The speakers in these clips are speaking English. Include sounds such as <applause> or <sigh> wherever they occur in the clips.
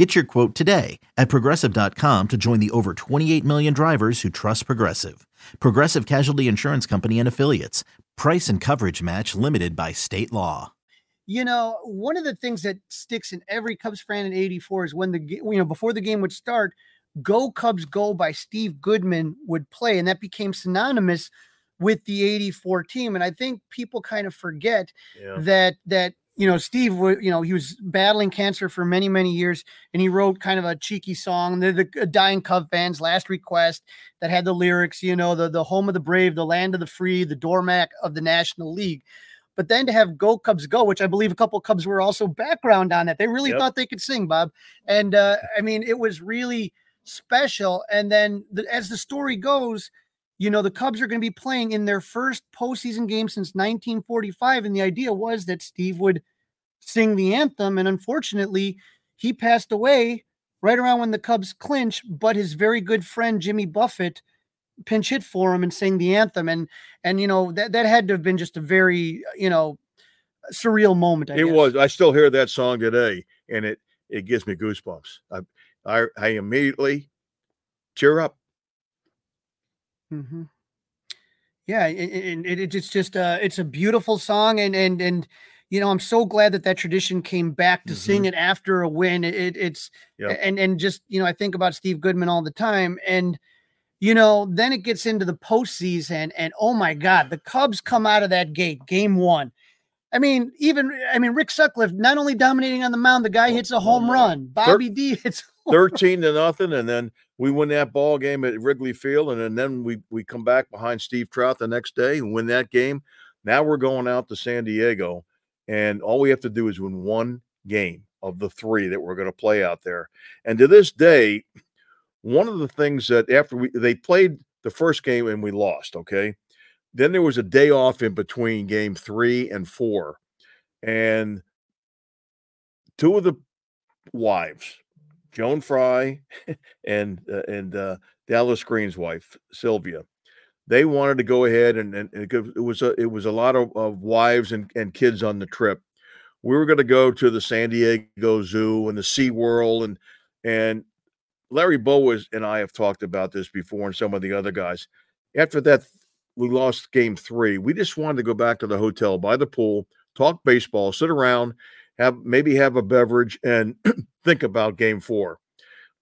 Get your quote today at progressive.com to join the over 28 million drivers who trust Progressive. Progressive Casualty Insurance Company and Affiliates. Price and coverage match limited by state law. You know, one of the things that sticks in every Cubs fan in 84 is when the you know, before the game would start, Go Cubs Go by Steve Goodman would play and that became synonymous with the 84 team and I think people kind of forget yeah. that that you know, Steve, you know, he was battling cancer for many, many years, and he wrote kind of a cheeky song, the, the dying Cub fans' last request that had the lyrics, you know, the the home of the brave, the land of the free, the doormat of the National League. But then to have Go Cubs Go, which I believe a couple Cubs were also background on that, they really yep. thought they could sing, Bob. And uh, <laughs> I mean, it was really special. And then the, as the story goes, you know, the Cubs are going to be playing in their first postseason game since 1945. And the idea was that Steve would sing the anthem. And unfortunately, he passed away right around when the Cubs clinch, but his very good friend Jimmy Buffett pinch hit for him and sang the anthem. And and you know, that, that had to have been just a very, you know, surreal moment. I it guess. was. I still hear that song today, and it it gives me goosebumps. I I, I immediately cheer up. Mm-hmm. Yeah, and it, it, it's just uh, it's a beautiful song, and and and you know, I'm so glad that that tradition came back to mm-hmm. sing it after a win. It, it's yep. and and just you know, I think about Steve Goodman all the time, and you know, then it gets into the postseason, and oh my God, the Cubs come out of that gate, game one. I mean, even I mean, Rick Sutcliffe not only dominating on the mound, the guy hits a home run. Bobby Thir- D hits thirteen to nothing, and then we win that ball game at Wrigley Field, and, and then we we come back behind Steve Trout the next day and win that game. Now we're going out to San Diego and all we have to do is win one game of the three that we're going to play out there. And to this day, one of the things that after we they played the first game and we lost, okay. Then there was a day off in between game three and four. And two of the wives, Joan Frey <laughs> and uh, and uh, Dallas Green's wife, Sylvia, they wanted to go ahead and, and, it was a it was a lot of, of wives and, and kids on the trip. We were going to go to the San Diego Zoo and the Sea World and and Larry Bowas and I have talked about this before, and some of the other guys. After that, we lost game three. We just wanted to go back to the hotel by the pool, talk baseball, sit around, have maybe have a beverage, and <clears throat> think about game four.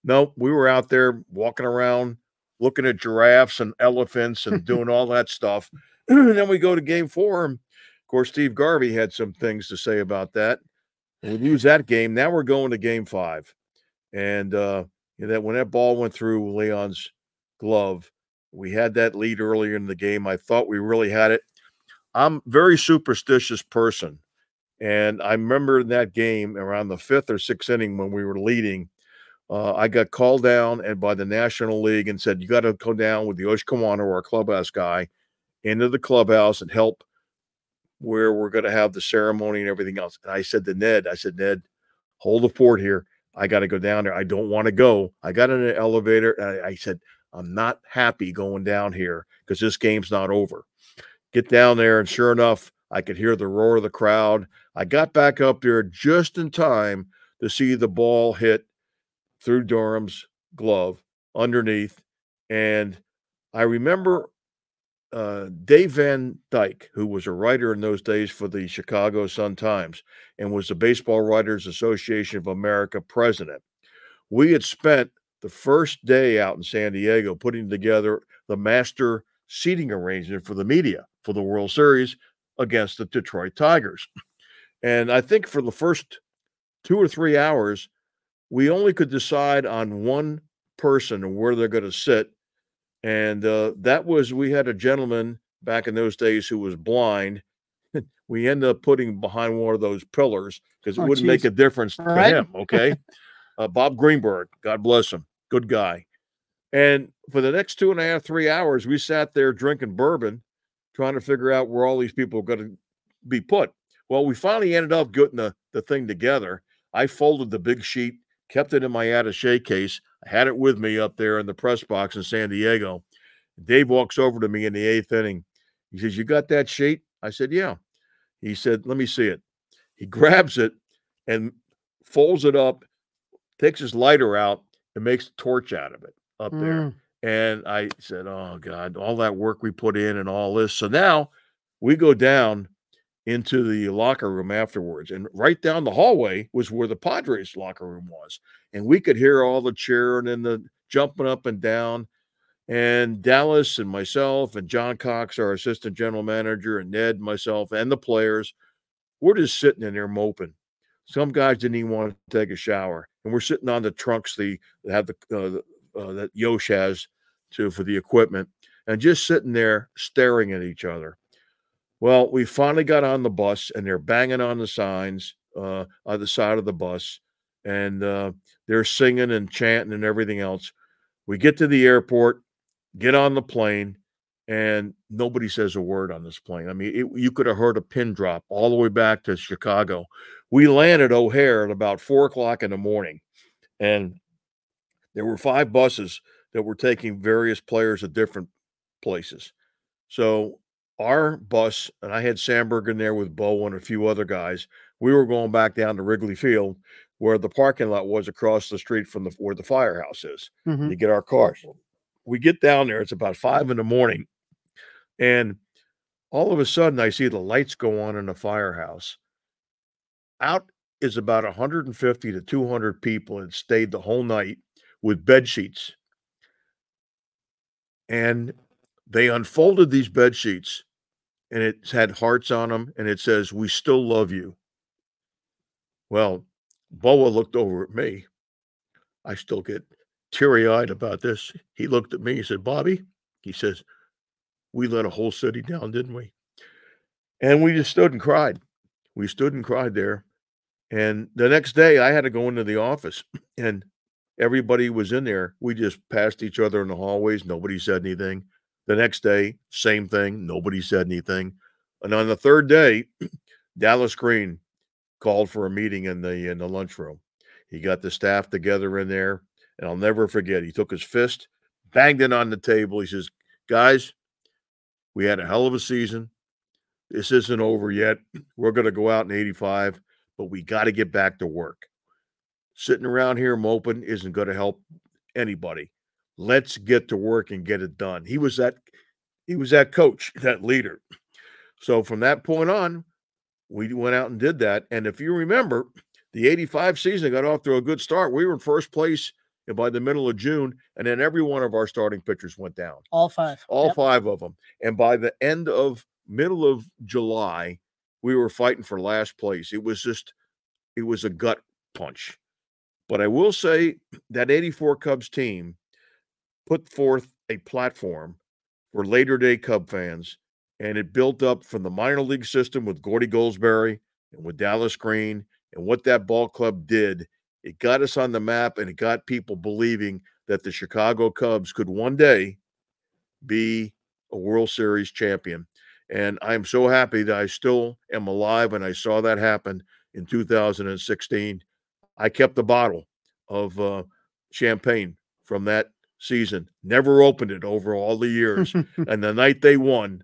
No, we were out there walking around, looking at giraffes and elephants and <laughs> doing all that stuff. <clears throat> and then we go to game four. And of course, Steve Garvey had some things to say about that. We lose that game. Now we're going to game five. And uh, you know, that when that ball went through Leon's glove, we had that lead earlier in the game. I thought we really had it. I'm very superstitious person. And I remember in that game around the fifth or sixth inning when we were leading, uh, I got called down and by the National League and said, you got to go down with the Yosh Kawano or our clubhouse guy into the clubhouse and help where we're going to have the ceremony and everything else. And I said to Ned, I said, Ned, hold the fort here. I got to go down there. I don't want to go. I got in an elevator. I, I said, I'm not happy going down here because this game's not over. Get down there. And sure enough, I could hear the roar of the crowd. I got back up there just in time to see the ball hit through Durham's glove underneath. And I remember uh, Dave Van Dyke, who was a writer in those days for the Chicago Sun Times and was the Baseball Writers Association of America president. We had spent the first day out in San Diego putting together the master seating arrangement for the media for the World Series against the Detroit Tigers. And I think for the first two or three hours, we only could decide on one person and where they're going to sit. And uh, that was, we had a gentleman back in those days who was blind. <laughs> we ended up putting behind one of those pillars because it oh, wouldn't geez. make a difference to right. him. Okay. <laughs> uh, Bob Greenberg, God bless him, good guy. And for the next two and a half, three hours, we sat there drinking bourbon, trying to figure out where all these people are going to be put. Well, we finally ended up getting the, the thing together. I folded the big sheet, kept it in my attache case. I had it with me up there in the press box in San Diego. Dave walks over to me in the eighth inning. He says, You got that sheet? I said, Yeah. He said, Let me see it. He <laughs> grabs it and folds it up, takes his lighter out, and makes a torch out of it up mm. there. And I said, Oh God, all that work we put in and all this. So now we go down into the locker room afterwards. And right down the hallway was where the Padres locker room was. And we could hear all the cheering and the jumping up and down. And Dallas and myself and John Cox, our assistant general manager, and Ned, myself, and the players, we're just sitting in there moping. Some guys didn't even want to take a shower, and we're sitting on the trunks the have the, uh, uh, that Yosh has to for the equipment, and just sitting there staring at each other. Well, we finally got on the bus, and they're banging on the signs uh, on the side of the bus, and uh, they're singing and chanting and everything else. We get to the airport get on the plane, and nobody says a word on this plane. I mean, it, you could have heard a pin drop all the way back to Chicago. We landed O'Hare at about four o'clock in the morning, and there were five buses that were taking various players at different places. So our bus, and I had Sandberg in there with Bo and a few other guys. We were going back down to Wrigley Field, where the parking lot was across the street from the where the firehouse is. Mm-hmm. To get our cars we get down there, it's about five in the morning, and all of a sudden I see the lights go on in the firehouse. Out is about 150 to 200 people and stayed the whole night with bed sheets. And they unfolded these bed sheets and it had hearts on them and it says, We still love you. Well, Bowa looked over at me. I still get teary eyed about this. He looked at me. He said, Bobby, he says, we let a whole city down, didn't we? And we just stood and cried. We stood and cried there. And the next day, I had to go into the office, <clears throat> and everybody was in there. We just passed each other in the hallways. Nobody said anything. The next day, same thing. Nobody said anything. And on the third day, <clears throat> Dallas Green called for a meeting in the in the lunchroom. He got the staff together in there. And I'll never forget, he took his fist, banged it on the table. He says, Guys, we had a hell of a season. This isn't over yet. <clears throat> We're going to go out in 85, but we got to get back to work. Sitting around here moping isn't going to help anybody. Let's get to work and get it done. He was that he was that coach, <laughs> that leader. So from that point on, we went out and did that. And if you remember, the 85 season got off to a good start. We were in first place and by the middle of June, and then every one of our starting pitchers went down. All five. All yep. five of them. And by the end of middle of July, we were fighting for last place. It was just, it was a gut punch. But I will say that 84 Cubs team put forth a platform for later day Cub fans, and it built up from the minor league system with Gordy Goldsberry and with Dallas Green and what that ball club did it got us on the map and it got people believing that the Chicago Cubs could one day be a World Series champion. And I'm so happy that I still am alive and I saw that happen in 2016. I kept the bottle of uh, champagne from that season, never opened it over all the years. <laughs> and the night they won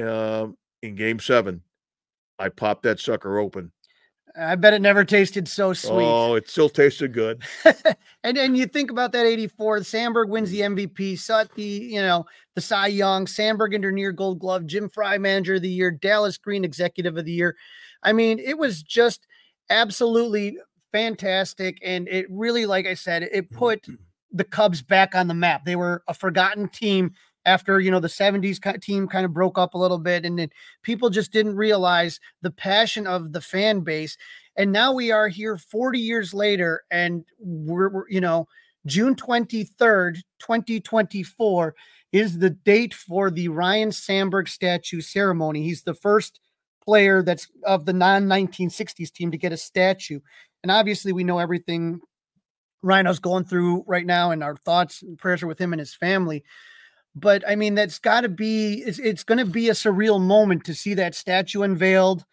uh, in game seven, I popped that sucker open I bet it never tasted so sweet. Oh, it still tasted good. <laughs> and and you think about that 84, Sandberg wins the MVP, Sut the, you know, the Cy Young, Sandberg under near gold glove, Jim Frey manager of the year, Dallas Green executive of the year. I mean, it was just absolutely fantastic. And it really, like I said, it put <clears throat> the Cubs back on the map. They were a forgotten team after you know the 70s team kind of broke up a little bit and then people just didn't realize the passion of the fan base and now we are here 40 years later and we're, we're you know June 23rd 2024 is the date for the Ryne Sandberg statue ceremony. He's the first player that's of the non 1960s team to get a statue and obviously we know everything Ryno's going through right now and our thoughts and prayers are with him and his family But I mean, that's got to be it's, it's going to be a surreal moment to see that statue unveiled,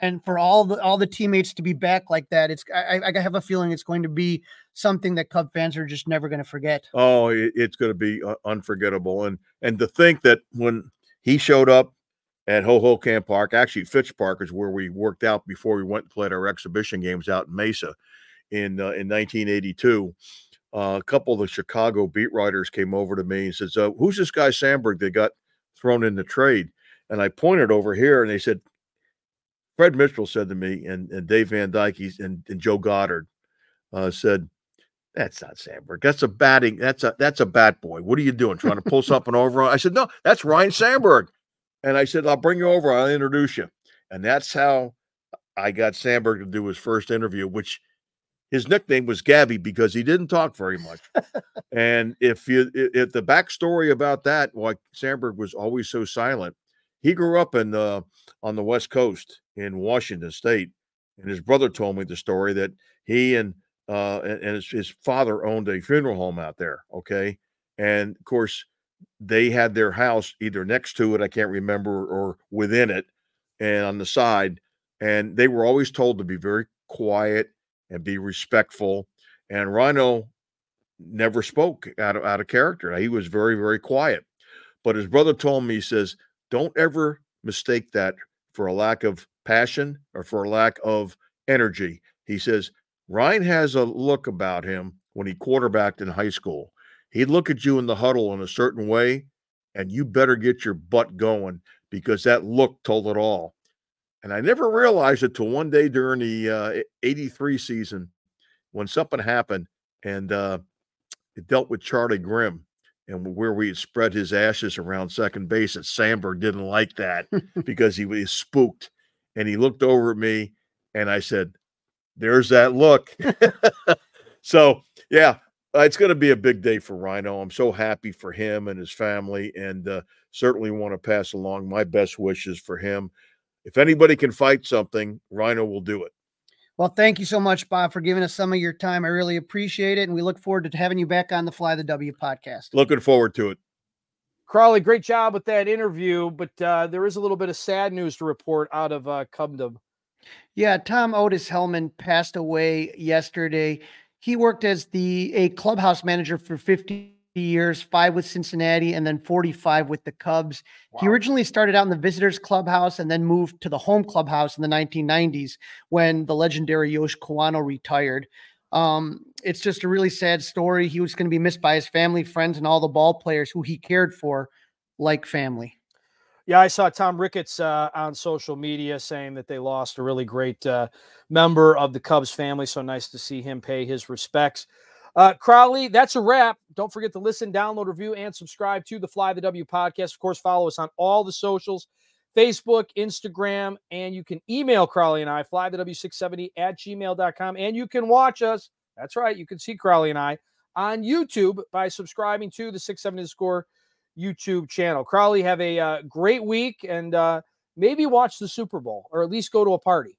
and for all the all the teammates to be back like that. It's I, I have a feeling it's going to be something that Cub fans are just never going to forget. Oh, it's going to be uh, unforgettable, and and to think that when he showed up at Hohokam Park, actually Fitch Park is where we worked out before we went and played our exhibition games out in Mesa in uh, in 1982 uh, a couple of the Chicago beat writers came over to me and said, uh, "Who's this guy Sandberg that got thrown in the trade?" And I pointed over here, and they said, "Fred Mitchell said to me, and, and Dave Van Dyke and, and Joe Goddard uh, said." That's not Sandberg. That's a batting. That's a that's a bat boy. What are you doing? Trying to pull something over? I said, no, that's Ryne Sandberg. And I said, I'll bring you over. I'll introduce you. And that's how I got Sandberg to do his first interview, which his nickname was Gabby because he didn't talk very much. and if you if the backstory about that, why Sandberg was always so silent, he grew up in the on the West Coast in Washington State, and his brother told me the story that he and uh, and, and his, his father owned a funeral home out there. Okay, and of course they had their house either next to it, I can't remember, or within it, and on the side, and they were always told to be very quiet and be respectful. And Ryno never spoke out of out of character. He was very very quiet. But his brother told me he says, "Don't ever mistake that for a lack of passion or for a lack of energy." He says, "Ryne has a look about him when he quarterbacked in high school. He'd look at you in the huddle in a certain way, and you better get your butt going because that look told it all." And I never realized it till one day during the uh, 83 season when something happened and uh, it dealt with Charlie Grimm and where we had spread his ashes around second base. And Sandberg didn't like that <laughs> because he was spooked. And he looked over at me and I said, There's that look. <laughs> so, yeah, uh, it's going to be a big day for Ryno. I'm so happy for him and his family, and uh, certainly want to pass along my best wishes for him if anybody can fight something, Ryno will do it. Well, thank you so much, Bob, for giving us some of your time. I really appreciate it. And we look forward to having you back on the Fly the W podcast. Looking forward to it. Crawley, great job with that interview, but uh, there is a little bit of sad news to report out of uh, Cubdom. Yeah, Tom Otis Hellman passed away yesterday. He worked as the a clubhouse manager for 50 years, five with Cincinnati, and then 45 with the Cubs. Wow. He originally started out in the visitors clubhouse and then moved to the home clubhouse in the 1990s when the legendary Yosh Kawano retired. Um, it's just a really sad story. He was going to be missed by his family, friends, and all the ball players who he cared for like family. Yeah, I saw Tom Ricketts uh, on social media saying that they lost a really great uh, member of the Cubs family. So nice to see him pay his respects. Uh, Crawly, that's a wrap. Don't forget to listen, download, review, and subscribe to the Fly the W podcast. Of course, follow us on all the socials Facebook, Instagram, and you can email Crawly and I, fly the W670 at gmail.com. And you can watch us. That's right. You can see Crawly and I on YouTube by subscribing to the 670 Score YouTube channel. Crawly, have a uh, great week and uh, maybe watch the Super Bowl or at least go to a party.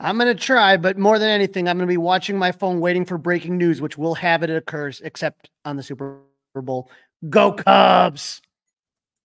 I'm going to try, but more than anything, I'm going to be watching my phone waiting for breaking news, which will have it occurs, except on the Super Bowl. Go Cubs!